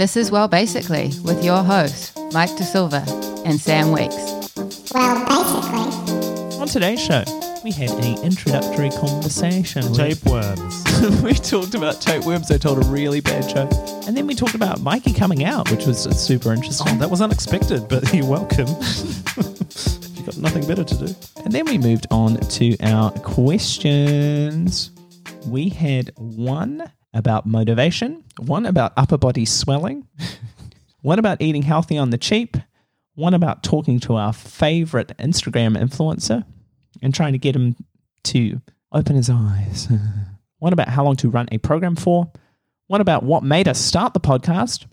This is Well Basically with your hosts, Mike De Silva and Sam Weeks. Well, basically. On today's show, we had an introductory conversation. with- Tapeworms. we talked about tapeworms. I told a really bad joke. And then we talked about Mikey coming out, which was super interesting. Oh, that was unexpected, but you're welcome. you got nothing better to do. And then we moved on to our questions. We had one about motivation, one about upper body swelling, one about eating healthy on the cheap, one about talking to our favorite Instagram influencer and trying to get him to open his eyes, one about how long to run a program for, one about what made us start the podcast,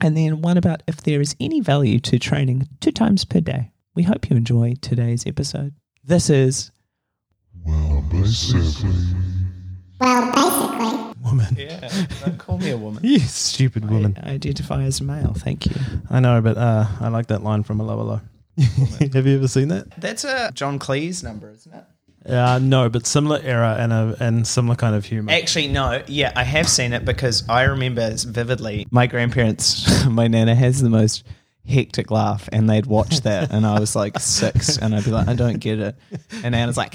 and then one about if there is any value to training two times per day. We hope you enjoy today's episode. This is Well, basically. Woman. Yeah, don't call me a woman. You stupid woman. I identify as male. Thank you. I know, but uh, I like that line from 'Allo 'Allo. Have you ever seen that? That's a John Cleese number, isn't it? Uh, no, but similar era and a and similar kind of humor. Actually, no. Yeah, I have seen it because I remember vividly my grandparents, my nana has the most hectic laugh, and they'd watch that, and I was like six, and I'd be like, I don't get it. And Nana's like,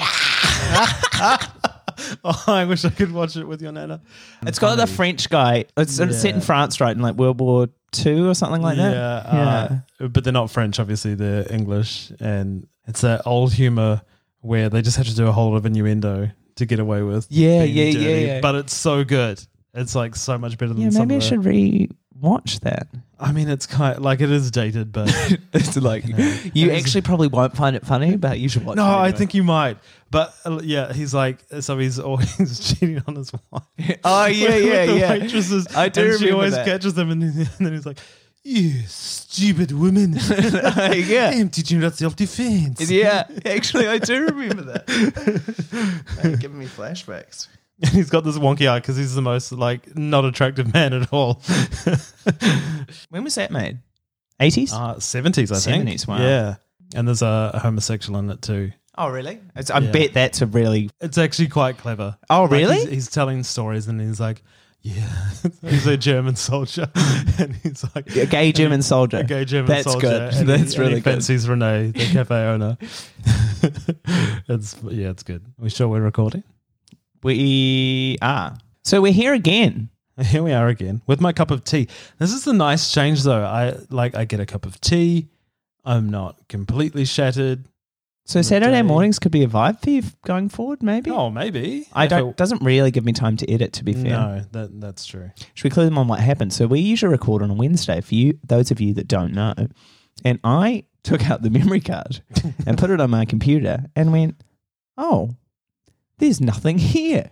oh, I wish I could watch it with your nana. it's got the French guy. It's, it's set in France, right? In like World War Two or something like that. yeah, that. uh, but they're not French. Obviously, they're English, and it's that old humor where they just have to do a whole lot of innuendo to get away with. Yeah, being yeah, yeah, dirty, yeah. But it's so good. It's like so much better than yeah. some Maybe I of the- re-watch that. I mean, it's kind like it is dated, but It's like know. you actually probably won't find it funny, but you should watch. no, it I think you might. But uh, yeah, he's like, so he's always cheating on his wife. Oh yeah, with yeah, the yeah. waitresses. I do and She always that. catches them, and then, and then he's like, "You stupid woman! Yeah. I'm teaching you self defense." Yeah, actually, I do remember that. Giving me flashbacks. And he's got this wonky eye because he's the most like not attractive man at all. When was that made? 80s? Uh, 70s, I think. 70s, wow. Yeah. And there's a, a homosexual in it too. oh, really? It's, I Yeah. bet that's a really. It's actually quite clever. Oh, Like, really? he's, he's telling stories and he's like, yeah, he's a German soldier. and he's like, A gay German soldier. a gay German That's soldier. good. And That's really he good. fancies Renee, the cafe owner. it's Yeah, it's good. Are we sure we're recording? We are. So we're here again. Here we are again with my cup of tea. This is the nice change though. I like I get a cup of tea. I'm not completely shattered. So Saturday mornings could be a vibe for you going forward, maybe? Oh, maybe. I If don't. it- Doesn't really give me time to edit, to be fair. no, that that's true. Should we clue them on what happened? So we usually record on a Wednesday for you, those of you that don't know. And I took out the memory card and put it on my computer and went, "Oh, there's nothing here."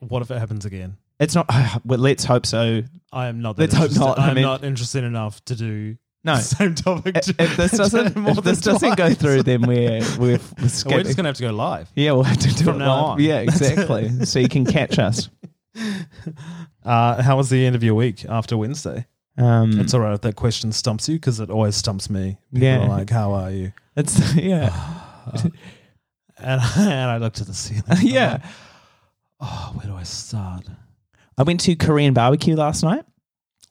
What if it happens again? It's not. well, let's hope so. I am not. That Let's hope interested. not. I I'm mean- not interested enough to do No. the same topic. If, if this doesn't, more if this than doesn't go twice. through, then we're we're, we're, we're skipping. just gonna have to go live. yeah, we'll have to do From it now live. on. Yeah, exactly. so you can catch us. Uh, how was the end of your week after Wednesday? Um, It's all right if that question stumps you because it always stumps me. People Yeah. are like, "How are you?" it's yeah, And, and I looked at the ceiling. yeah. Oh, where do I start? I went to Korean barbecue last night.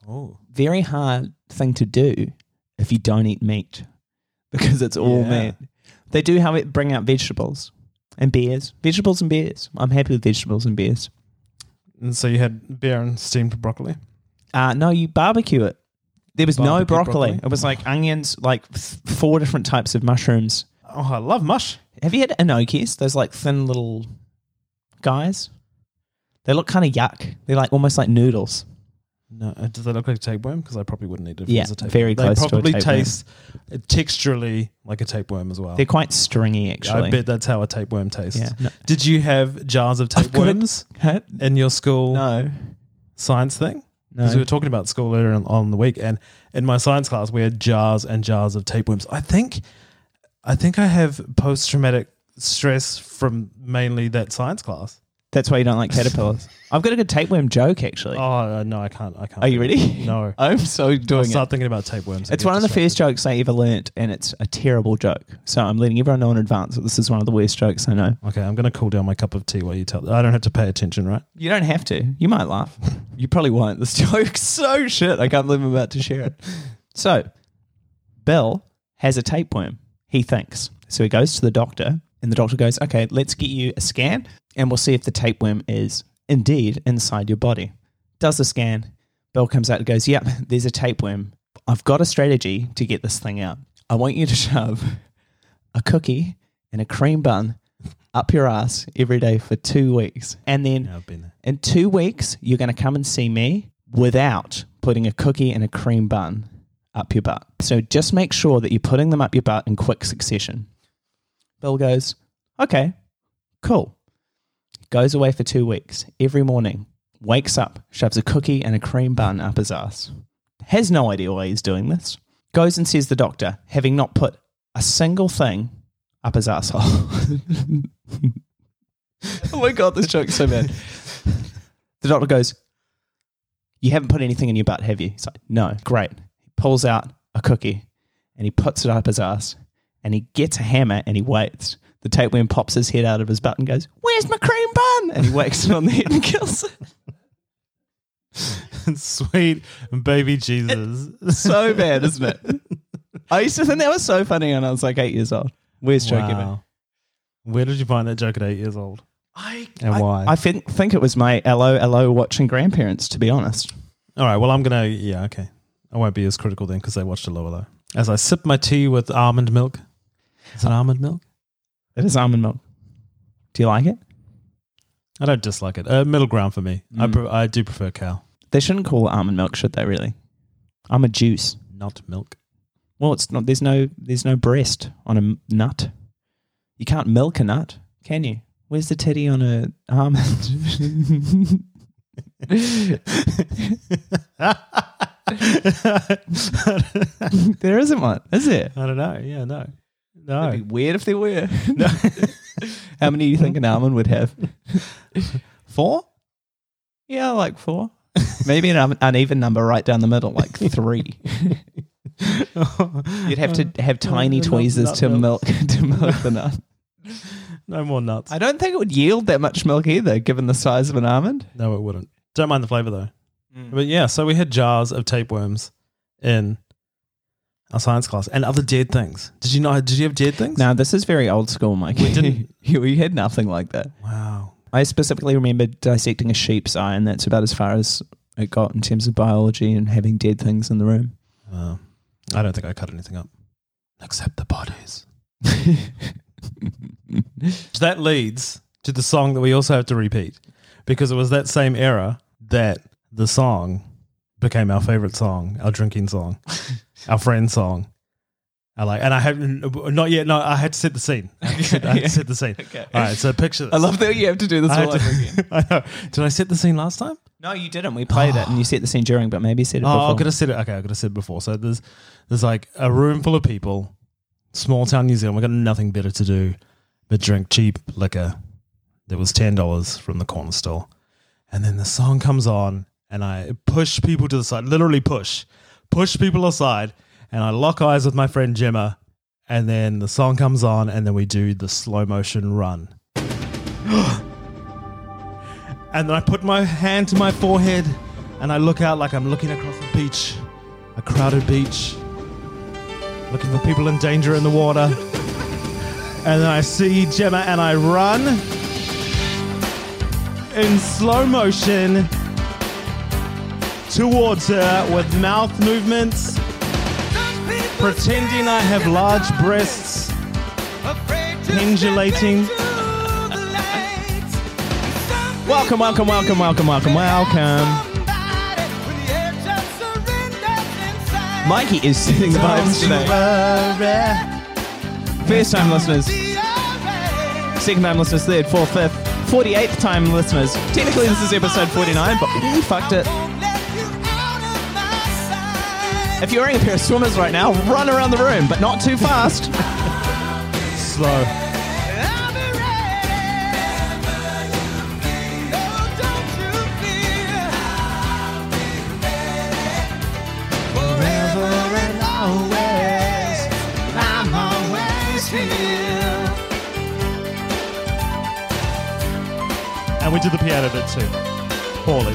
Oh, very hard thing to do if you don't eat meat because it's all Yeah. meat. They do have it bring out vegetables and beers, vegetables and beers. I'm happy with vegetables and beers. and so you had beer and steamed broccoli. Uh, no, you barbecue it. There was no broccoli. broccoli? It was like onions, like th- four different types of mushrooms. Oh, I love mush. Have you had enoki's? Those like thin little guys. They look kind of yuck. They're like almost like noodles. No, uh, does that look like a tapeworm? Because I probably wouldn't eat it. If Yeah, it was a tapeworm. very They close to a probably tapeworm. taste uh, texturally like a tapeworm as well. They're quite stringy, actually. I bet that's how a tapeworm tastes. Yeah. No. Did you have jars of I've got tapeworms Huh? in your school No, science thing? no. Because we were talking about school earlier on, on the week, and in my science class, we had jars and jars of tapeworms. I think, I think I have post traumatic stress from mainly that science class. That's why you don't like caterpillars. I've got a good tapeworm joke, actually. Oh uh, no, I can't. I can't. Are you ready? No. I'm so I'll doing start it. thinking about tapeworms. It's one of the first jokes I ever learnt, and it's a terrible joke. So I'm letting everyone know in advance that this is one of the worst jokes I know. Okay, I'm gonna cool down my cup of tea while you tell. I don't have to pay attention, right? You don't have to. You might laugh. You probably won't. This joke's so shit. I can't believe I'm about to share it. So, Bill has a tapeworm, he thinks. So he goes to the doctor, and the doctor goes, Okay, let's get you a scan, and we'll see if the tapeworm is indeed inside your body. Does the scan. Bill comes out and goes, Yep, there's a tapeworm. I've got a strategy to get this thing out. I want you to shove a cookie and a cream bun up your ass every day for two weeks. And then Yeah, in two weeks, you're going to come and see me without putting a cookie and a cream bun up your butt. So just make sure that you're putting them up your butt in quick succession. Bill goes, okay, cool. Goes away for two weeks. Every morning, wakes up, shoves a cookie and a cream bun up his ass. Has no idea why he's doing this. Goes and sees the doctor, having not put a single thing up his asshole. oh my god, this joke's so bad. The doctor goes, You haven't put anything in your butt, have you? He's like, No. Great. Pulls out a cookie and he puts it up his ass and he gets a hammer and he waits. The tapeworm pops his head out of his butt and goes, Where's my cream bun? And he whacks it on the head and kills it. Sweet baby Jesus. So bad, isn't it? I used to think that was so funny when I was like eight years old. Where's joking about? Wow. Where did you find that joke at eight years old? I, And I- why? I think, think it was my LO, LO watching grandparents, to be honest. All right. Well, I'm gonna. Yeah. Okay. I won't be as critical then because they watched 'Allo 'Allo. As I sip my tea with almond milk. Is it almond milk? It is almond milk. Do you like it? I don't dislike it. Uh, middle ground for me. I Mm. pre- I do prefer cow, They shouldn't call it almond milk, should they? Really? I'm a juice. not milk. Well, it's not. There's no. There's no breast on a m- nut. You can't milk a nut, can you? Where's the teddy on a almond? there isn't one, is there? I don't know. Yeah. No. No. It'd be weird if there were. No. How many do you think an almond would have? Four? Yeah, like four. Maybe an un- uneven number right down the middle, like three. You'd have to have tiny Nut- tweezers nut to milk milk. to milk the nut. No more nuts. I don't think it would yield that much milk either, given the size of an almond. No, it wouldn't. Don't mind the flavor though. Mm. But yeah, so we had jars of tapeworms in our science class and other dead things. Did you not? Did you have dead things? Now this is very old school, Mike. We didn't- we had nothing like that. Wow. I specifically remember dissecting a sheep's eye, and that's about as far as it got in terms of biology and having dead things in the room. I don't think I cut anything up except the bodies. So that leads to the song that we also have to repeat because it was that same era that the song became our favorite song, our drinking song, our friend song. I like, and I have not yet. No, I had to set the scene. I had to set, I had to set the scene. Okay. All right, so picture this. I love that you have to do this I, all over to- again. I know. Did I set the scene last time? No, you didn't. We played it, and you set the scene during, but maybe you said it Oh, before. I could have said it. Okay, I could have said it before. So there's there's like a room full of people, small town New Zealand. We got nothing better to do but drink cheap liquor. That was ten dollars from the corner store, and then the song comes on, and I push people to the side, literally push, push people aside, and I lock eyes with my friend Gemma, and then the song comes on, and then we do the slow motion run. And then I put my hand to my forehead and I look out like I'm looking across the beach, a crowded beach, looking for people in danger in the water. And then I see Gemma and I run in slow motion towards her with mouth movements, pretending I have large breasts, pendulating. Welcome, welcome, welcome, welcome, welcome, welcome. Mikey is sitting the vibes today. First time listeners, second time listeners, third, fourth, fifth, 48th time listeners. Technically, this is episode 49, but we fucked it. If you're wearing a pair of swimmers right now, run around the room, but not too fast. Slow. And we did the piano bit too. Poorly.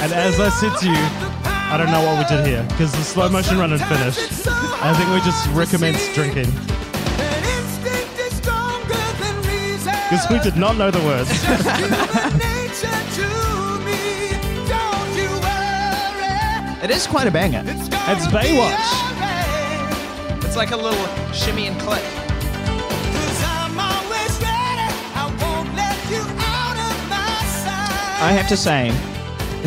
And as I said to you, I don't know what we did here because the slow motion run had finished. I think we just recommenced drinking because we did not know the words. It is quite a banger. It's Baywatch. It's like a little shimmy and click. I have to say,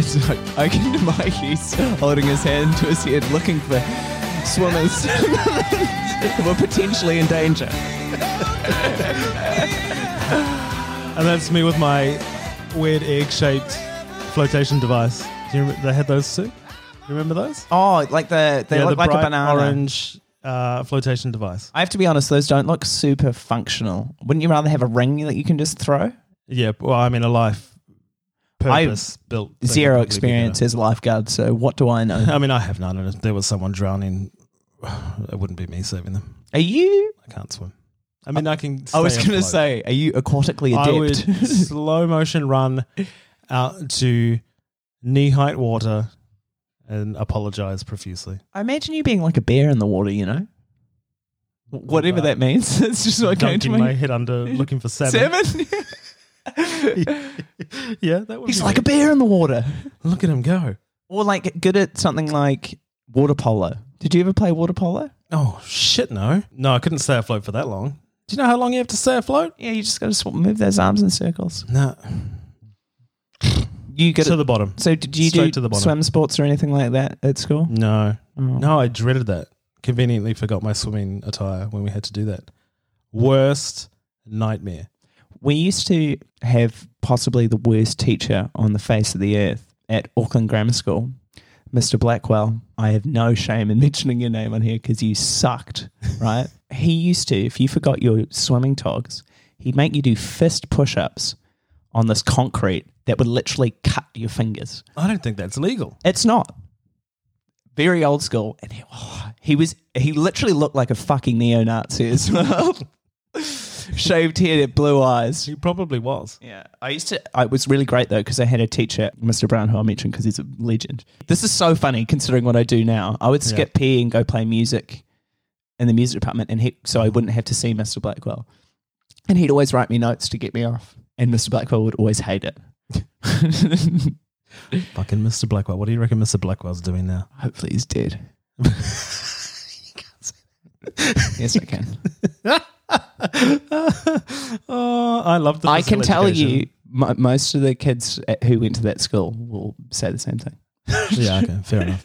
it's like I can Mikey's holding his hand to his head, looking for swimmers who are potentially in danger. And that's me with my weird egg-shaped flotation device. Do you remember they had those too? Remember those? Oh, like the they yeah, look the like a bright banana. orange uh, flotation device. I have to be honest; those don't look super functional. Wouldn't you rather have a ring that you can just throw? Yeah, well, I mean a life purpose built. thing would Zero experience as a lifeguard, so what do I know? I mean, I have none, and if there was someone drowning, it wouldn't be me saving them. Are you? I can't swim. I mean, I can. I was going to say, are you aquatically I would adept? slow motion run out to knee height water and apologize profusely. I imagine you being like a bear in the water, you know? Whatever that? Uh, that means. It's just what came to my head under, looking for salmon. Salmon? yeah, that would. He's be like a bear in the water. Look at him go. Or like good at something like water polo. Did you ever play water polo? Oh shit! No, no, I couldn't stay afloat for that long. Do you know how long you have to stay afloat? Yeah, you just got to sw- move those arms in circles. No, You good to the bottom. So did you Straight do to the bottom. swim sports or anything like that at school? No, Oh. no, I dreaded that. Conveniently forgot my swimming attire when we had to do that. Worst nightmare. We used to have possibly the worst teacher on the face of the earth at Auckland Grammar School, Mr. Blackwell. I have no shame in mentioning your name on here because you sucked, right? he used to, if you forgot your swimming togs, he'd make you do fist push ups on this concrete that would literally cut your fingers. I don't think that's legal. It's not. Very old school. And he, oh, he was, he literally looked like a fucking neo Nazi as well. Shaved head, blue eyes. He probably was. Yeah, I used to. Uh, I was really great though because I had a teacher, Mr. Brown, who I mentioned because he's a legend. This is so funny considering what I do now. I would skip PE and go play music in the music department, and he, so I wouldn't have to see Mr. Blackwell. And he'd always write me notes to get me off, and Mr. Blackwell would always hate it. Fucking Mr. Blackwell. What do you reckon Mr. Blackwell's doing now? Hopefully, he's dead. yes, I can. oh, I love the. I can tell education. you, mo most of the kids who went to that school will say the same thing. yeah, okay, fair enough.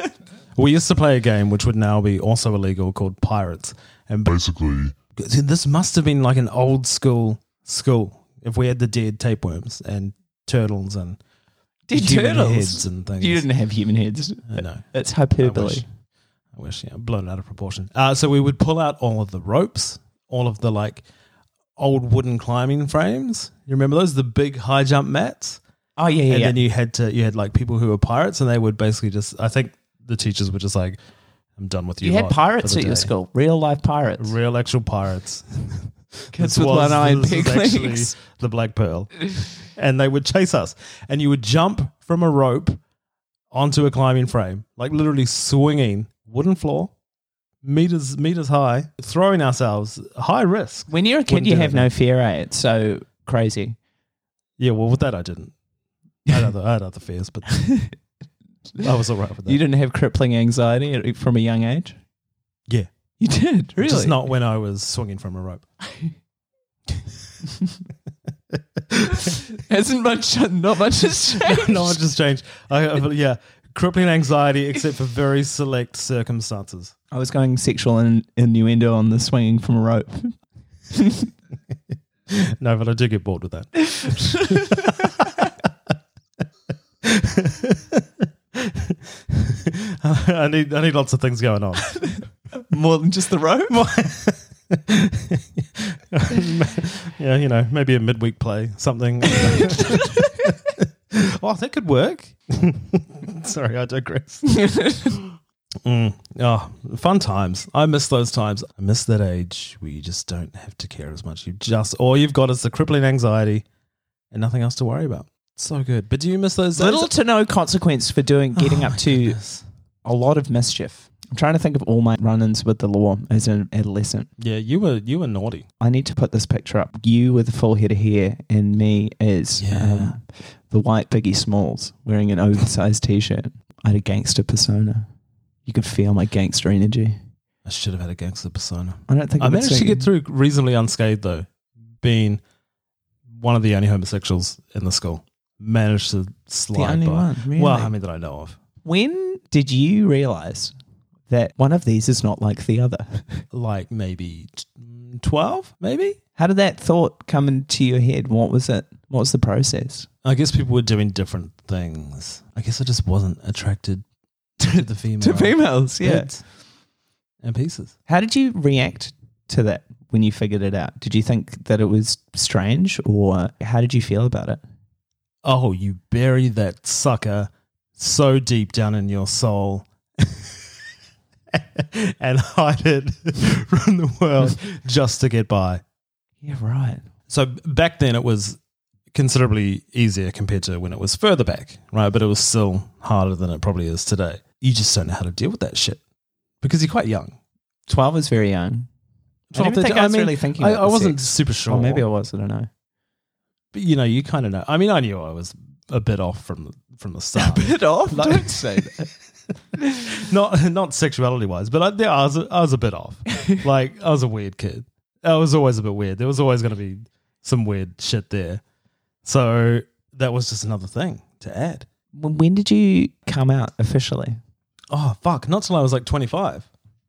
We used to play a game which would now be also illegal called Pirates. And Basically, this must have been like an old school school if we had the dead tapeworms and turtles and Dead human turtles? heads and things. You didn't have human heads. I know. It's I hyperbole. wish. I wish, yeah, blown out of proportion. Uh, so we would pull out all of the ropes, all of the like old wooden climbing frames. You remember those? The big high jump mats. Oh yeah, yeah. and yeah. then you had to you had like people who were pirates, and they would basically just. I think the teachers were just like, "I'm done with you." You had pirates at your school, real life pirates. real actual pirates. Kids with one eye and pig legs. The Black Pearl, and they would chase us, and you would jump from a rope onto a climbing frame, like literally swinging wooden floor, meters meters high, throwing ourselves high risk. When you're a kid, Wouldn't you do have no fear, eh? It's so crazy. Yeah, well, with that I didn't. I had other, I had other fears, but I was all right with that. You didn't have crippling anxiety at- from a young age. yeah, You did, really? just not when I was swinging from a rope. Hasn't much, not much has changed. no, it just changed. I, I- yeah, crippling anxiety, except for very select circumstances. I was going sexual in, innuendo on the swinging from a rope. No, but I do get bored with that. I need I need lots of things going on. More than just the rope. yeah, you know, maybe a midweek play, something. oh, that could work. Sorry, I digress. Mm. Oh, fun times. I miss those times. I miss that age where you just don't have to care as much. You just all you've got is the crippling anxiety and nothing else to worry about. So good. But do you miss those days? Little to no consequence for doing getting Oh up to goodness. a lot of mischief. I'm trying to think of all my run-ins with the law as an adolescent. Yeah, you were you were naughty. I need to put this picture up. You with a full head of hair, and me as Yeah. um, the white Biggie Smalls wearing an oversized t-shirt. I had a gangster persona. You could feel my gangster energy. I should have had a gangster persona. I don't think I it managed to get through reasonably unscathed though, being one of the only homosexuals in the school. Managed to slide the slide only by. one. Really? Well, I mean that I know of. when did you realize that one of these is not like the other? Like maybe mm, twelve, maybe. How did that thought come into your head? What was it? What was the process? I guess people were doing different things. I guess I just wasn't attracted to the female females, bits and pieces. How did you react to that when you figured it out? Did you think that it was strange or how did you feel about it? Oh, you bury that sucker so deep down in your soul and hide it from the world just to get by. Yeah, right. So back then it was considerably easier compared to when it was further back, right? But it was still harder than it probably is today. You just don't know how to deal with that shit because you're quite young. 12 is very young. I don't think I was really thinking I, about I the wasn't sex. super sure. Or maybe I was, I don't know. but you know, you kind of know. I mean, I knew I was a bit off from the, from the start. Bit off? Like- don't say that. not not sexuality wise, but I, yeah, I was a, I was a bit off. like I was a weird kid. I was always a bit weird. There was always going to be some weird shit there. So that was just another thing to add. When did you come out officially? Oh fuck! Not till I was like twenty five.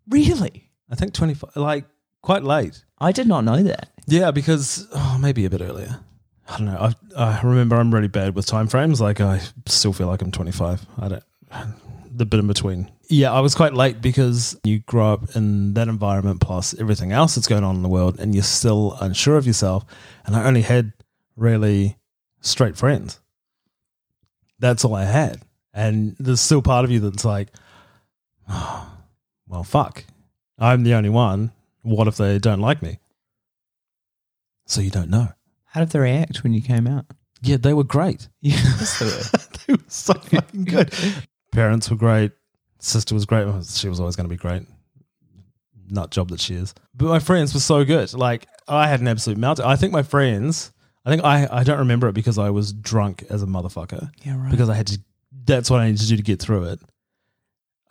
Really? I think twenty five, like quite late. I did not know that. Yeah, because oh, maybe a bit earlier. I don't know. I, I remember I'm really bad with time frames. Like I still feel like I'm 25. I don't. The bit in between. Yeah, I was quite late because you grow up in that environment plus everything else that's going on in the world, and you're still unsure of yourself. And I only had really straight friends. That's all I had, and there's still part of you that's like, well, fuck. I'm the only one. What if they don't like me? So you don't know. How did they react when you came out? Yeah, they were great. Yes, they were. they were so fucking good. Parents were great. Sister was great. She was always going to be great. Nut job that she is. But my friends were so good. Like I had an absolute meltdown. I think my friends. I think I. I don't remember it because I was drunk as a motherfucker. Yeah, right. Because I had to. That's what I needed to do to get through it.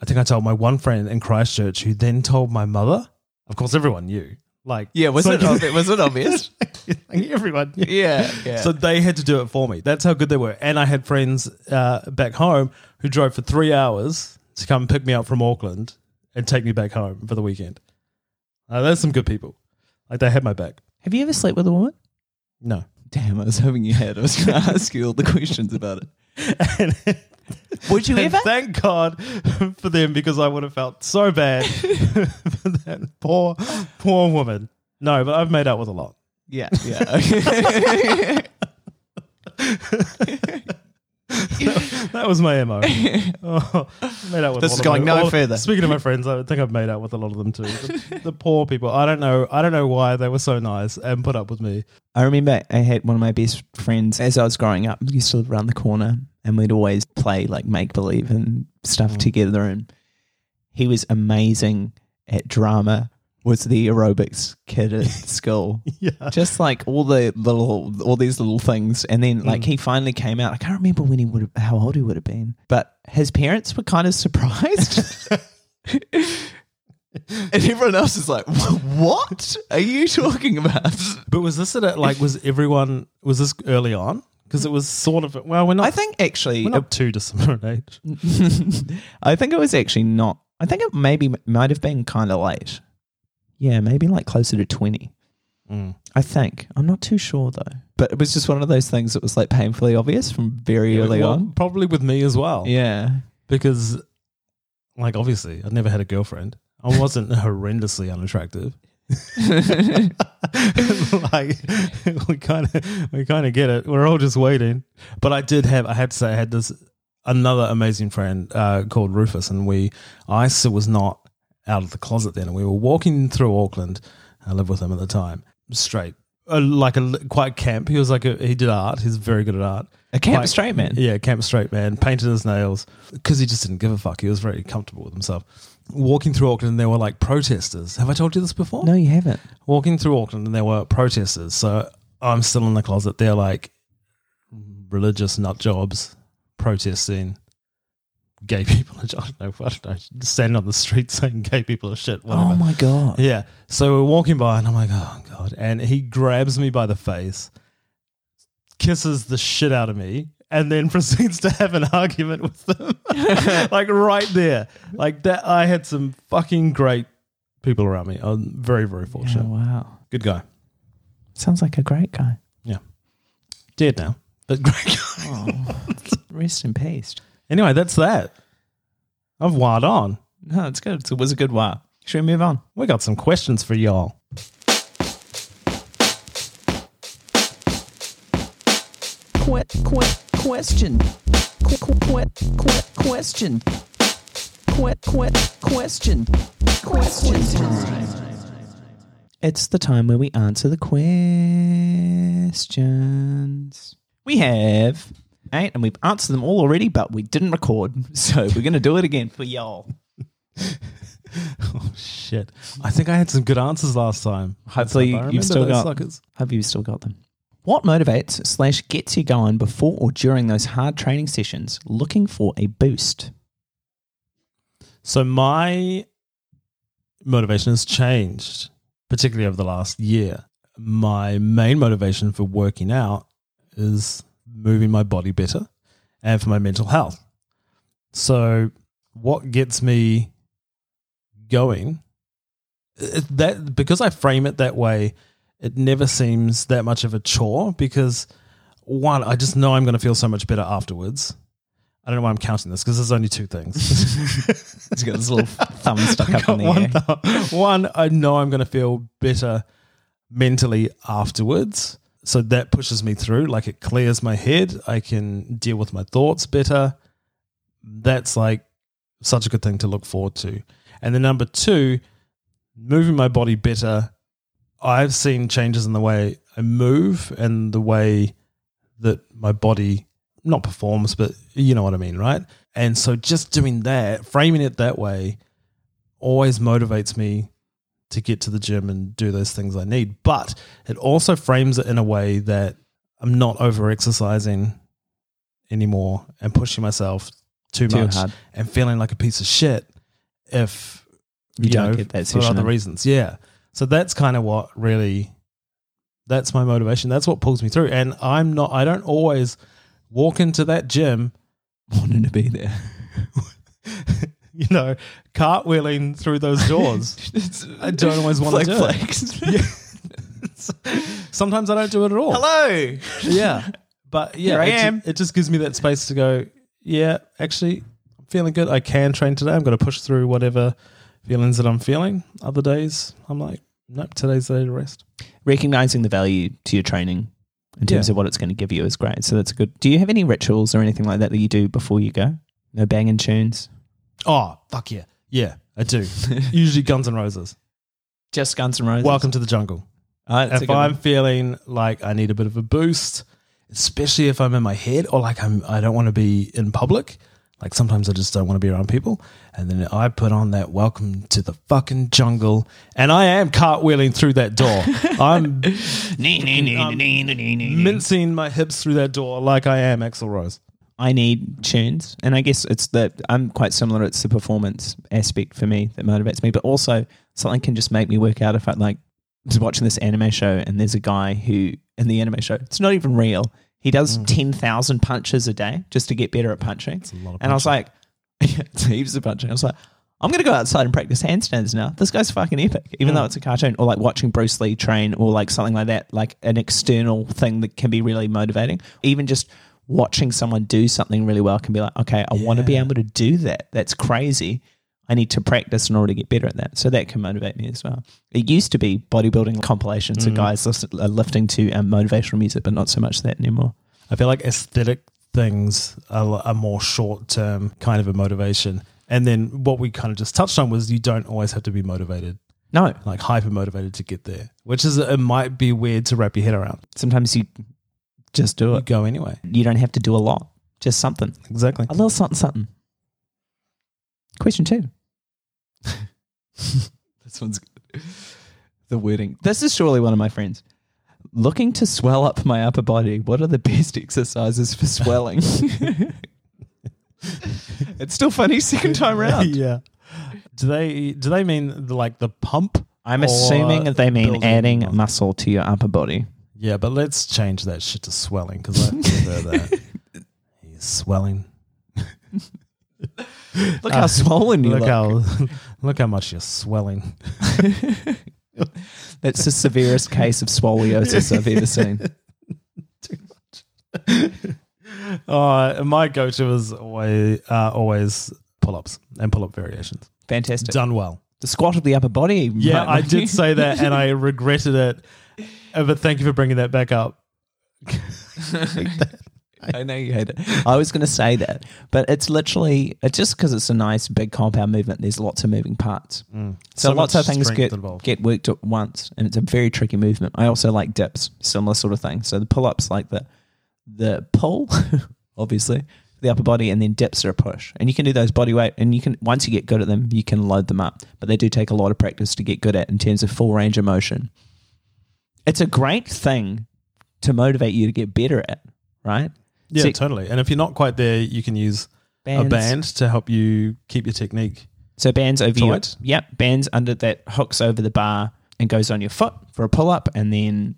I think I told my one friend in Christchurch, who then told my mother. Of course, everyone knew. Like yeah, was so- it obvious? Was it obvious? like, everyone knew. yeah, yeah. So they had to do it for me. That's how good they were. And I had friends uh, back home who drove for three hours to come pick me up from Auckland and take me back home for the weekend. Uh, there's some good people. Like they had my back. Have you ever slept with a woman? No. Damn, I was hoping you had. I was going to ask you all the questions about it. And- Would you and ever? Thank God for them because I would have felt so bad for that poor, poor woman. No, but I've made out with a lot. Yeah, yeah. Okay. That was my MO. Oh, made out with This is going my- no all- further. Speaking of my friends, I think I've made out with a lot of them too. The, the poor people. I don't know. I don't know why they were so nice and put up with me. I remember I had one of my best friends as I was growing up. We used to live around the corner, and we'd always play like make believe and stuff Mm. together. And he was amazing at drama. Was the aerobics kid at school? Yeah. just like all the little all these little things and then like Mm. he finally came out i can't remember when he would have how old he would have been but his parents were kind of surprised and everyone else is like what are you talking about But was this at like was everyone was this early on? Because it was sort of well, we're not. i think actually we're not too dissimilar in age. i think it was actually not i think it maybe might have been kind of late yeah maybe like closer to 20 Mm. I think. I'm not too sure though. But it was just one of those things that was like painfully obvious from very early Well, on. probably with me as well. Yeah. because like obviously I'd never had a girlfriend. I wasn't horrendously unattractive. like we kind of we kind of get it. We're all just waiting. But I did have I had to say I had this another amazing friend uh, called Rufus, and we I was not out of the closet then, and we were walking through Auckland. I lived with him at the time. Straight, uh, like a quite camp. He was like a, he did art. He's very good at art. A camp Quite- straight man. Yeah, camp straight man. Painted his nails because he just didn't give a fuck. He was very comfortable with himself. Walking through Auckland, and there were like protesters. Have I told you this before? No, you haven't. walking through Auckland and there were protesters. So I'm still in the closet. They're like religious nut jobs protesting gay people. I don't know. I don't know. Standing on the street saying gay people are shit. Whatever. Oh my god. Yeah. So we're walking by and I'm like, oh God. And he grabs me by the face, kisses the shit out of me, and then proceeds to have an argument with them. like right there. Like that I had some fucking great people around me. I'm very, very fortunate. wow. Good guy. Sounds like a great guy. Yeah. Dead now. But great guy. Oh, rest in peace. Anyway, that's that. I've wired on. No, it's good. It was a good while. Should we move on? We got some questions for y'all. Que- que- question. Que- que- que- question. Que- que- question. Question. It's the time where we answer the questions. We have eight, and we've answered them all already, but we didn't record, so we're going to do it again for y'all. Oh shit! I think I had some good answers last time. Hopefully remember you've still got. suckers. Have you still got them? What motivates slash gets you going before or during those hard training sessions? Looking for a boost. So my motivation has changed, particularly over the last year. My main motivation for working out is moving my body better and for my mental health. So what gets me going that because I frame it that way, it never seems that much of a chore because one, I just know I'm going to feel so much better afterwards. I don't know why I'm counting this because there's only two things. He's got this little thumb stuck up in the one, air. thou- one, I know I'm going to feel better mentally afterwards. So that pushes me through. Like it clears my head. I can deal with my thoughts better. That's like such a good thing to look forward to. And then number two, moving my body better. I've seen changes in the way I move and the way that my body not performs, but you know what I mean, right? And so just doing that, framing it that way, always motivates me to get to the gym and do those things I need. But it also frames it in a way that I'm not over exercising anymore and pushing myself too, Too much hard. and feeling like a piece of shit if You don't get that for other in. reasons. Yeah. So that's kind of what really that's my motivation. That's what pulls me through. And I'm not I don't always walk into that gym Wanting to be there. you know, cartwheeling through those doors. I don't always want to do it. Sometimes I don't do it at all. Hello. Yeah. But yeah, Here I it, am. it just gives me that space to go, yeah, actually, I'm feeling good. I can train today. I'm going to push through whatever feelings that I'm feeling. Other days, I'm like, nope, today's the day to rest. Recognizing the value to your training in terms Yeah. of what it's going to give you is great. So that's good. Do you have any rituals or anything like that that you do before you go? No banging tunes? Oh, fuck yeah. Yeah, I do. Usually Guns N' Roses. Just Guns N' Roses? Welcome to the jungle. Uh, if I'm one. feeling like I need a bit of a boost, especially if I'm in my head or like I'm I don't want to be in public. Like sometimes I just don't want to be around people. And then I put on that welcome to the fucking jungle and I am cartwheeling through that door. I'm mincing my hips through that door like I am Axl Rose. I need tunes, and I guess it's that I'm quite similar. It's the performance aspect for me that motivates me, but also something can just make me work out. If I like was watching this anime show, and there's a guy who in the anime show, it's not even real. He does mm. ten thousand punches a day just to get better at punching. a lot of and I was like, it's heaps of punching. I was like, I'm gonna go outside and practice handstands now. This guy's fucking epic, even though mm. it's a cartoon, or like watching Bruce Lee train, or like something like that, like an external thing that can be really motivating. Even just watching someone do something really well can be like, okay, I want to be able to do that. That's crazy. I need to practice in order to get better at that. So that can motivate me as well. It used to be bodybuilding compilations of guys lifting to um, motivational music, but not so much that anymore. I feel like aesthetic things are, are more short term kind of a motivation. And then what we kind of just touched on was you don't always have to be motivated, No, like hyper motivated to get there, which is it might be weird to wrap your head around. sometimes you just do You it. go anyway. You don't have to do a lot, just something. Exactly. A little something, something. Question two. this one's good. The wording. This is surely one of my friends. Looking to swell up my upper body, what are the best exercises for swelling? it's still funny second time round. yeah. Do they do they mean the, like the pump? I'm assuming that they mean building adding muscle to your upper body. Yeah, but let's change that shit to swelling because I prefer that. He's swelling. Look how swollen you look, look. how look how much you're swelling. That's the severest case of scoliosis I've ever seen. Too much. Uh, my go-to is always uh, always pull-ups and pull-up variations. Fantastic. Done well. The squat of the upper body. Yeah, I did say that, and I regretted it. Uh, But thank you for bringing that back up. I know you hate it. I was going to say that, but it's literally it's just because it's a nice big compound movement. There's lots of moving parts, so, So lots of things get involved. get worked at once, and it's a very tricky movement. I also like dips, similar sort of thing. So the pull ups, like the the pull, obviously the upper body, and then dips are a push, and you can do those body weight, and you can once you get good at them, you can load them up. But they do take a lot of practice to get good at in terms of full range of motion. It's a great thing to motivate you to get better at, right? Yeah, See- totally. And if you're not quite there, you can use Bands. a band to help you keep your technique. So bands over your yep, bands under that hooks over the bar and goes on your foot for a pull up, and then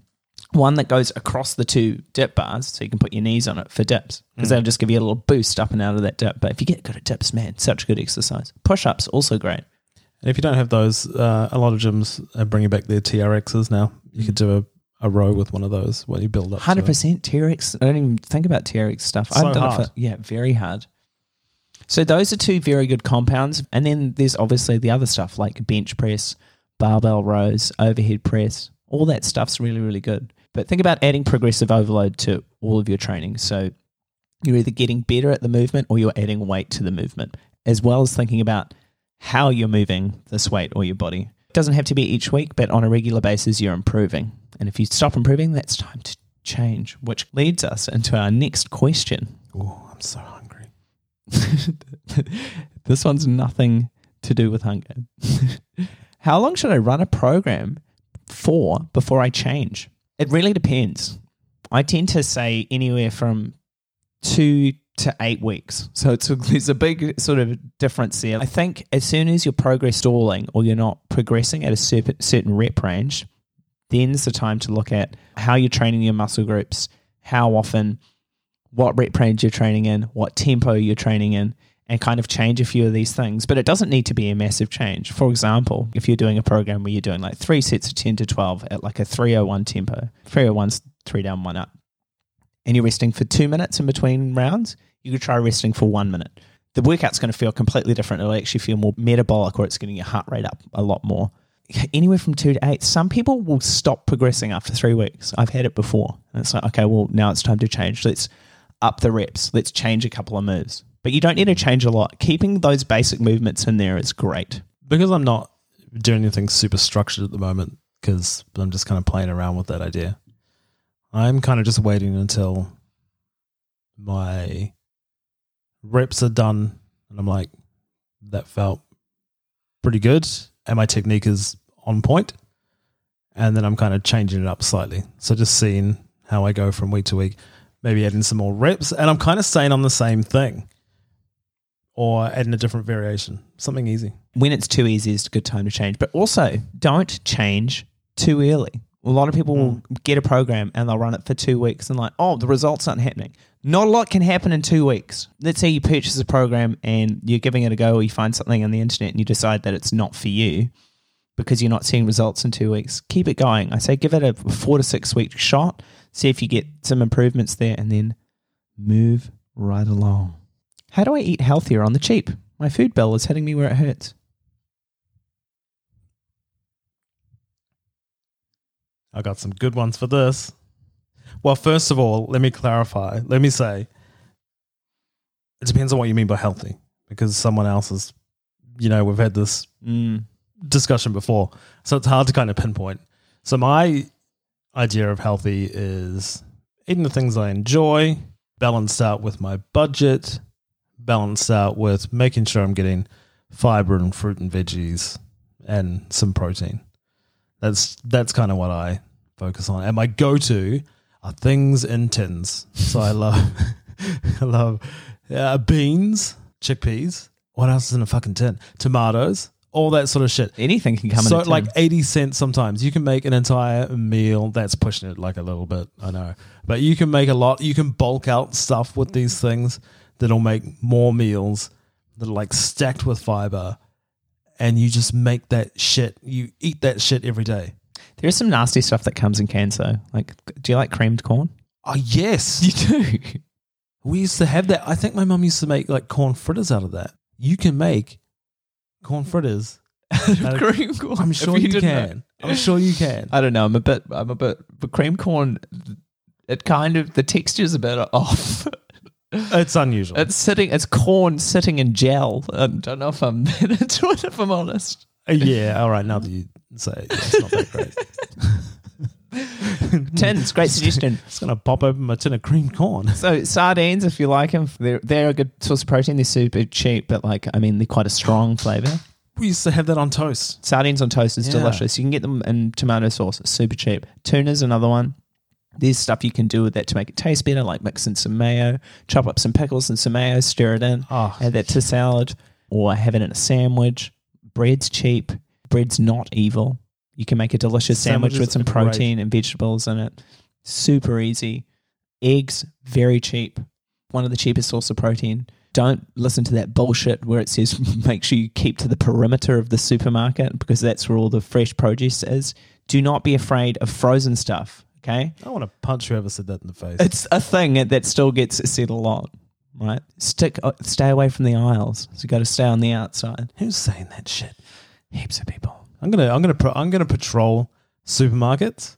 one that goes across the two dip bars, so you can put your knees on it for dips because mm. they'll just give you a little boost up and out of that dip. But if you get good at dips, man, such a good exercise. Push ups also great. And if you don't have those, uh, a lot of gyms are bringing back their TRXs now. You could do a, a row with one of those while you build up. Hundred percent TRX. I don't even think about TRX stuff. So I've done it hard. for yeah, very hard. So those are two very good compounds, and then there's obviously the other stuff like bench press, barbell rows, overhead press. All that stuff's really really good. But think about adding progressive overload to all of your training. So you're either getting better at the movement or you're adding weight to the movement, as well as thinking about how you're moving this weight or your body. It doesn't have to be each week, but on a regular basis, you're improving. And if you stop improving, that's time to change, which leads us into our next question. Oh, I'm so hungry. this one's nothing to do with hunger. How long should I run a program for before I change? It really depends. I tend to say anywhere from two to eight weeks. So it's there's a big sort of difference there. I think as soon as you're progress stalling or you're not progressing at a certain certain rep range, then's the time to look at how you're training your muscle groups, how often, what rep range you're training in, what tempo you're training in, and kind of change a few of these things. But it doesn't need to be a massive change. For example, if you're doing a program where you're doing like three sets of 10 to 12 at like a 301 tempo, 301's three down, one up, and you're resting for two minutes in between rounds, you could try resting for one minute. The workout's going to feel completely different. It'll actually feel more metabolic or it's getting your heart rate up a lot more. Anywhere from two to eight. Some people will stop progressing after three weeks. I've had it before. And it's like, okay, well, now it's time to change. Let's up the reps. Let's change a couple of moves. But you don't need to change a lot. Keeping those basic movements in there is great. Because I'm not doing anything super structured at the moment, because I'm just kind of playing around with that idea. I'm kind of just waiting until my reps are done, and I'm like, that felt pretty good, and my technique is on point. and then I'm kind of changing it up slightly. So just seeing how I go from week to week, maybe adding some more reps, and I'm kind of staying on the same thing, or adding a different variation, something easy. when it's too easy, it's a good time to change. But also, don't change too early. A lot of people will mm. get a program and they'll run it for two weeks and like, oh, the results aren't happening. Not a lot can happen in two weeks. Let's say you purchase a program and you're giving it a go, or you find something on the internet and you decide that it's not for you because you're not seeing results in two weeks. Keep it going. I say give it a four to six week shot. See if you get some improvements there, and then move right along. How do I eat healthier on the cheap? My food bill is hitting me where it hurts. I got some good ones for this. Well, first of all, let me clarify. Let me say it depends on what you mean by healthy because someone else is, you know, we've had this Mm. discussion before. So it's hard to kind of pinpoint. So my idea of healthy is eating the things I enjoy, balanced out with my budget, balanced out with making sure I'm getting fiber and fruit and veggies and some protein. That's that's kind of what I focus on. And my go-to are things in tins. So I love I love uh, beans, chickpeas. What else is in a fucking tin? Tomatoes, all that sort of shit. Anything can come so in tin. like 80 cents sometimes you can make an entire meal that's pushing it like a little bit i know but you can make a lot you can bulk out stuff with these things that'll make more meals that are like stacked with fiber and you just make that shit you eat that shit every day There's some nasty stuff that comes in cans though. Like, do you like creamed corn? oh yes You do. we used to have that i think my mum used to make like corn fritters out of that you can make corn fritters out of cream corn. i'm sure you, know. can i'm sure you can I don't know. I'm a bit. I'm a bit. But cream corn, it kind of the texture's a bit off. it's unusual It's sitting. It's corn sitting in gel. I don't know if I'm into it. If I'm honest. Uh, yeah, all right. Now that you say it, it's not that great. Tins, great suggestion. It's gonna pop open my tin of cream corn. So sardines, if you like them, they're they're a good source of protein. They're super cheap, but like I mean, they're quite a strong flavor. We used to have that on toast. Sardines on toast is Yeah. delicious. You can get them in tomato sauce. It's super cheap. Tuna's another one. There's stuff you can do with that to make it taste better, like mix in some mayo, chop up some pickles and some mayo, stir it in, Oh. add that to salad, or have it in a sandwich. Bread's cheap. Bread's not evil. You can make a delicious sandwich with some are great. protein and vegetables in it. Super easy. Eggs, very cheap. One of the cheapest source of protein. Don't listen to that bullshit where it says make sure you keep to the perimeter of the supermarket because that's where all the fresh produce is. Do not be afraid of frozen stuff. Okay, I want to punch whoever said that in the face. it's a thing that still gets said a lot. Right, stick, uh, stay away from the aisles. So you got to stay on the outside. Who's saying that shit? Heaps of people. I'm gonna, I'm gonna, pro- I'm gonna patrol supermarkets,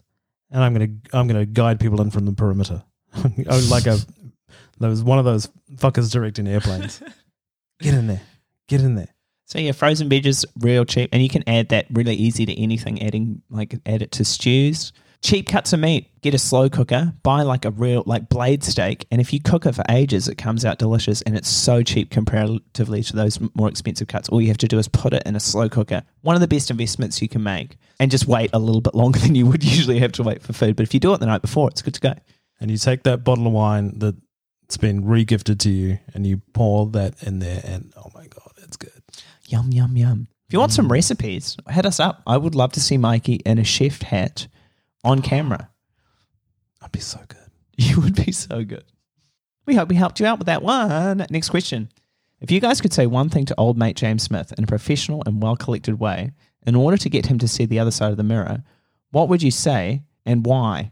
and I'm gonna, I'm gonna guide people in from the perimeter, Oh, like a, there was one of those fuckers directing airplanes. Get in there, get in there. So yeah, frozen veggies real cheap, and you can add that really easy to anything. Adding like add it to stews. Cheap cuts of meat. Get a slow cooker. Buy like a real like blade steak, and if you cook it for ages, it comes out delicious, and it's so cheap comparatively to those more expensive cuts. All you have to do is put it in a slow cooker. One of the best investments you can make, and just wait a little bit longer than you would usually have to wait for food. But if you do it the night before, it's good to go. And you take that bottle of wine that it's been re-gifted to you, and you pour that in there, and oh my god, it's good. Yum yum yum. If you want some recipes, hit us up. I would love to see Mikey in a chef hat on camera. I'd be so good. You would be so good. We hope we helped you out with that one. Next question. If you guys could say one thing to old mate James Smith in a professional and well collected way in order to get him to see the other side of the mirror, what would you say and why?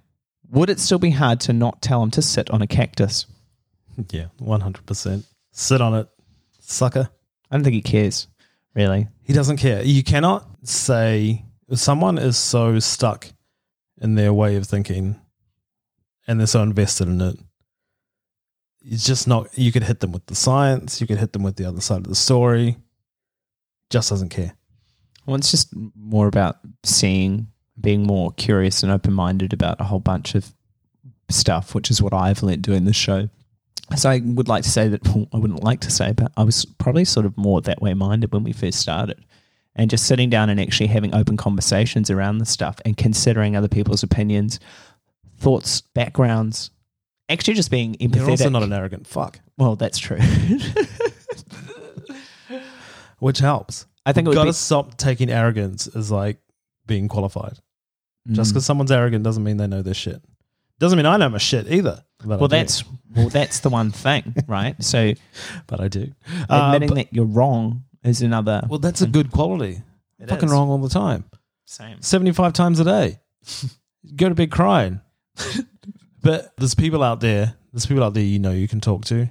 Would it still be hard to not tell him to sit on a cactus? Yeah, one hundred percent. Sit on it, sucker. I don't think he cares, really. He doesn't care. You cannot say someone is so stuck in their way of thinking and they're so invested in it. It's just not. You could hit them with the science. You could hit them with the other side of the story. Just doesn't care. Well, it's just more about seeing, being more curious and open minded about a whole bunch of stuff, which is what I've learned doing this show. So I would like to say that well, I wouldn't like to say, but I was probably sort of more that way minded when we first started. And just sitting down and actually having open conversations around this stuff and considering other people's opinions, thoughts, backgrounds, actually just being empathetic. You're also not an arrogant fuck, well, that's true. which helps. I think it would Got be to stop taking arrogance as like being qualified. Just Mm. because someone's arrogant doesn't mean they know their shit. Doesn't mean I know my shit either. I well, do. that's well, that's the one thing, right? So but I do. Uh, admitting but- that you're wrong is another. well, that's a good quality. It Fucking is. wrong all the time. Same. 75 times a day. Go to bed crying. but there's people out there, there's people out there you know you can talk to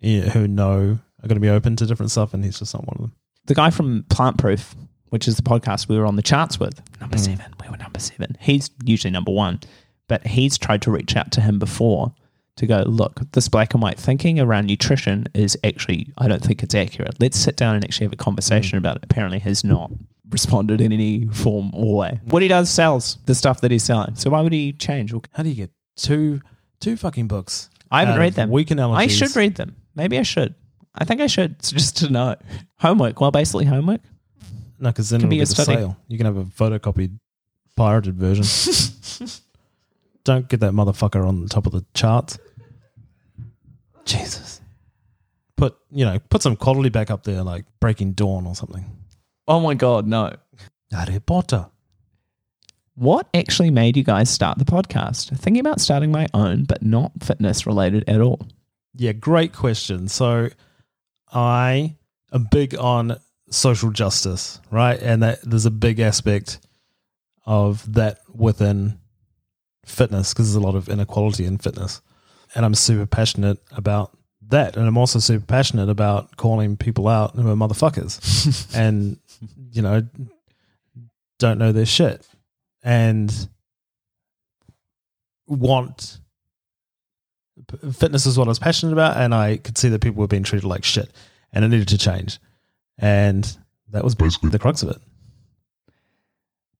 yeah, who know are going to be open to different stuff, and he's just not one of them. The guy from Plant Proof, which is the podcast we were on the charts with, number Mm. seven. We were number seven. He's usually number one, but he's tried to reach out to him before to go, look, this black and white thinking around nutrition is actually, I don't think it's accurate. Let's sit down and actually have a conversation about it. Apparently, has not responded in any form or way. What he does sells the stuff that he's selling. So why would he change? How do you get two two fucking books? I haven't read them. Weak I analogies. should read them. Maybe I should. I think I should so just to know. Homework. Well, basically homework. No, because then Can it'll be be a a study. sale. You can have a photocopied, pirated version. Don't get that motherfucker on the top of the charts. Jesus. Put you know, put some quality back up there, like Breaking Dawn or something. Oh my god, no. Harry Potter. What actually made you guys start the podcast? Thinking about starting my own, but not fitness related at all. Yeah, great question. So I am big on social justice, right? And that there's a big aspect of that within fitness because there's a lot of inequality in fitness. And I'm super passionate about that. And I'm also super passionate about calling people out who are motherfuckers and, you know, don't know their shit and want fitness is what I was passionate about, and I could see that people were being treated like shit, and it needed to change, and that was Basically. the crux of it.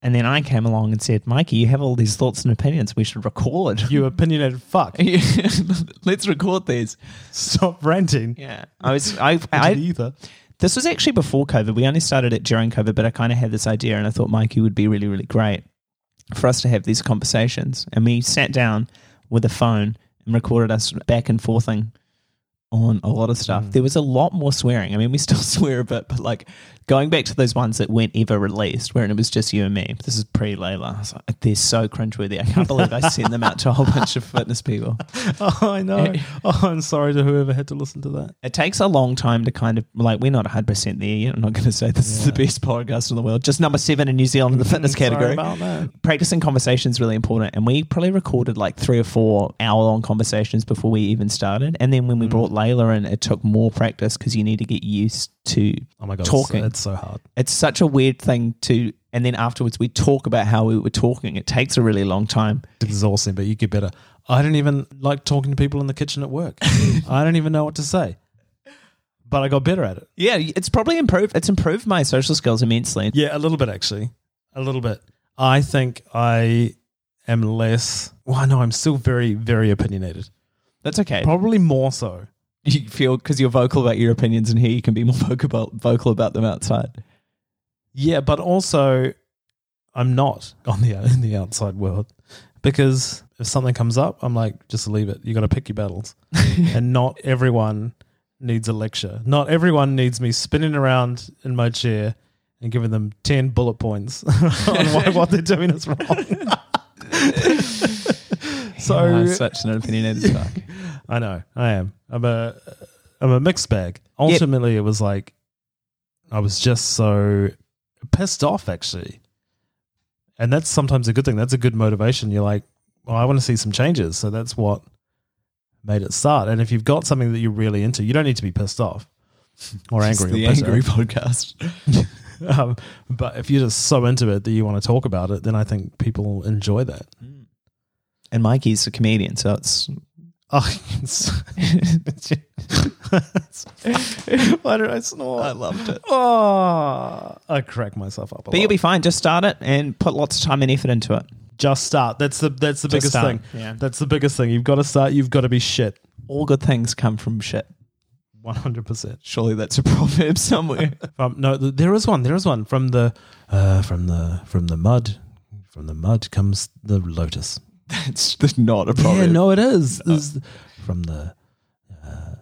And then I came along and said, Mikey, you have all these thoughts and opinions. We should record. You opinionated fuck. Let's record these. Stop ranting. Yeah. I was I I ether. this was actually before COVID. We only started it during COVID, but I kind of had this idea and I thought Mikey would be really, really great for us to have these conversations. And we sat down with a phone and recorded us back and forthing on a lot of stuff. Hmm. There was a lot more swearing. I mean, we still swear a bit, but like going back to those ones that weren't ever released, where it was just you and me. This is pre Layla. Like, They're so cringeworthy. I can't believe I sent them out to a whole bunch of fitness people. Oh, I know. Oh, I'm sorry to whoever had to listen to that. It takes a long time to kind of like we're not 100% there yet. I'm not going to say this is the best podcast in the world. Just number 7 in New Zealand in the fitness category. about that. Practicing conversation is really important and we probably recorded like 3 or 4 hour long conversations before we even started. And then when we mm. brought Layla in, it took more practice because you need to get used to Oh my god, Talking. It's, it's so hard. it's such a weird thing to and then afterwards we talk about how we were talking. It takes a really long time. It's exhausting, but you get better. I don't even like talking to people in the kitchen at work. I don't even know what to say, but I got better at it. Yeah, it's probably improved it's improved my social skills immensely. Yeah, a little bit actually. A little bit. I think I am less. Well, I know I'm still very, very opinionated. That's okay. Probably more so. You feel because you're vocal about your opinions and here you can be more vocal about, vocal about them outside. Yeah, but also I'm not on the in the outside world because if something comes up, I'm like, just leave it. You got to pick your battles, and not everyone needs a lecture. Not everyone needs me spinning around in my chair and giving them ten bullet points on why what they're doing is wrong. so Ah, such an opinionated fuck. I know. I am. I'm a I'm a mixed bag. Ultimately, it was like I was just so pissed off actually. And that's sometimes a good thing. That's a good motivation. You're like, well, I want to see some changes. So that's what made it start. And if you've got something that you're really into, you don't need to be pissed off or angry. the or angry podcast. um, but if you're just so into it that you want to talk about it, then I think people enjoy that. And Mikey's a comedian, so it's Oh, it's- why did I snore? I loved it. Oh, I crack myself up. A But you'll be fine. Just start it and put lots of time and effort into it. just start. That's the that's the Just biggest start, thing. yeah. That's the biggest thing. You've got to start. You've got to be shit. All good things come from shit. One hundred percent. Surely that's a proverb somewhere. No, there is one. There is one from the uh, from the from the mud. From the mud comes the lotus. that's not a problem. Yeah, no, it is. There's- from the uh,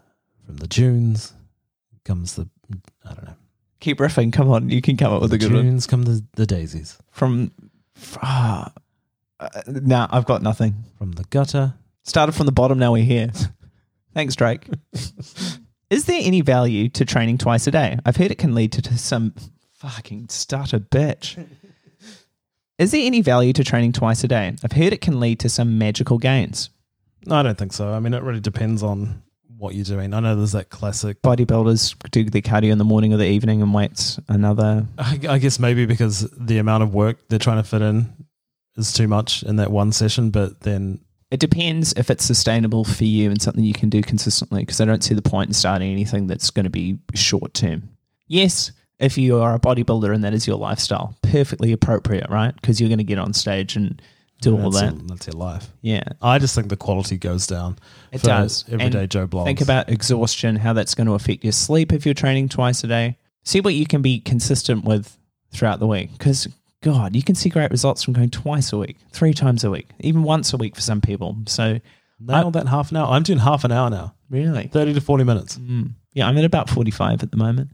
from the dunes comes the I don't know. Keep riffing. Come on, you can come up with the a good one. dunes come the, the daisies. From, ah, uh, nah, I've got nothing. From the gutter Started from the bottom, now we're here. Thanks, Drake. Is there any value to training twice a day? I've heard it can lead to, to some fucking stutter bitch. Is there any value to training twice a day? I've heard it can lead to some magical gains. No, I don't think so. I mean, it really depends on what you're doing. I know there's that classic. Bodybuilders do their cardio in the morning or the evening and weights another. I, I guess maybe because the amount of work they're trying to fit in is too much in that one session, but then it depends if it's sustainable for you and something you can do consistently. Because I don't see the point in starting anything that's going to be short term. Yes, if you are a bodybuilder and that is your lifestyle, perfectly appropriate, right? Because you're going to get on stage and do all that's that. your- that's your life. Yeah, I just think the quality goes down. It does. Everyday And Joe Bloggs. Think about exhaustion, how that's going to affect your sleep if you're training twice a day. See what you can be consistent with throughout the week. Because, God, you can see great results from going twice a week, three times a week, even once a week for some people. So, nail that half an hour. I'm doing half an hour now, really, thirty to forty minutes. Mm. yeah, I'm at about 45 at the moment.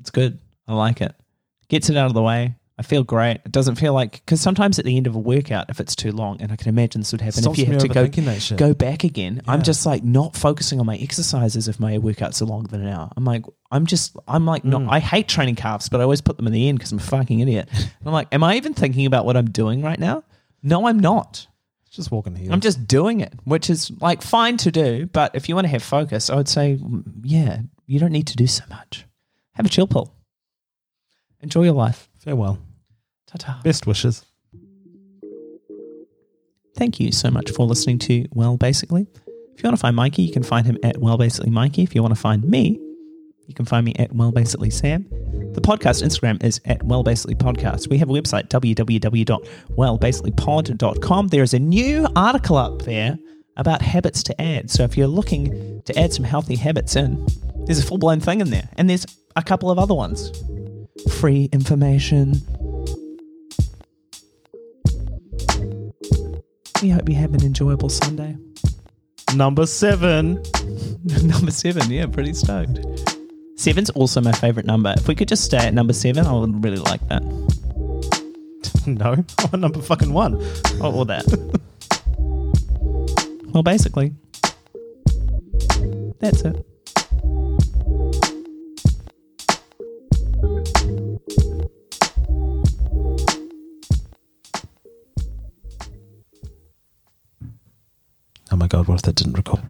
It's good. I like it. Gets it out of the way. I feel great. It doesn't feel like, because sometimes at the end of a workout, if it's too long, and I can imagine this would happen Stops if you have to go overthinking that shit. go back again. I'm just like not focusing on my exercises if my workouts are longer than an hour. I'm like, I'm just, I'm like, not, Mm. I hate training calves, but I always put them in the end because I'm a fucking idiot. And I'm like, am I even thinking about what I'm doing right now? No, I'm not. Just walking here. I'm just doing it, which is like fine to do. But if you want to have focus, I would say, mm, yeah, you don't need to do so much. Have a chill pill. Enjoy your life. farewell. Ta ta. Best wishes. Thank you so much for listening to Well Basically. If you want to find Mikey, you can find him at Well Basically Mikey. If you want to find me, you can find me at Well Basically Sam. The podcast Instagram is at Well Basically Podcast. We have a website, www.wellbasicallypod.com. There is a new article up there about habits to add. So if you're looking to add some healthy habits in, there's a full blown thing in there. And there's a couple of other ones. Free information. We hope you have an enjoyable Sunday. Number seven. number seven, yeah, pretty stoked. Seven's also my favorite number. If we could just stay at number seven, I would really like that. No, I'm on number fucking one. Or, or that. well, basically, that's it. Oh my god, what if that didn't record?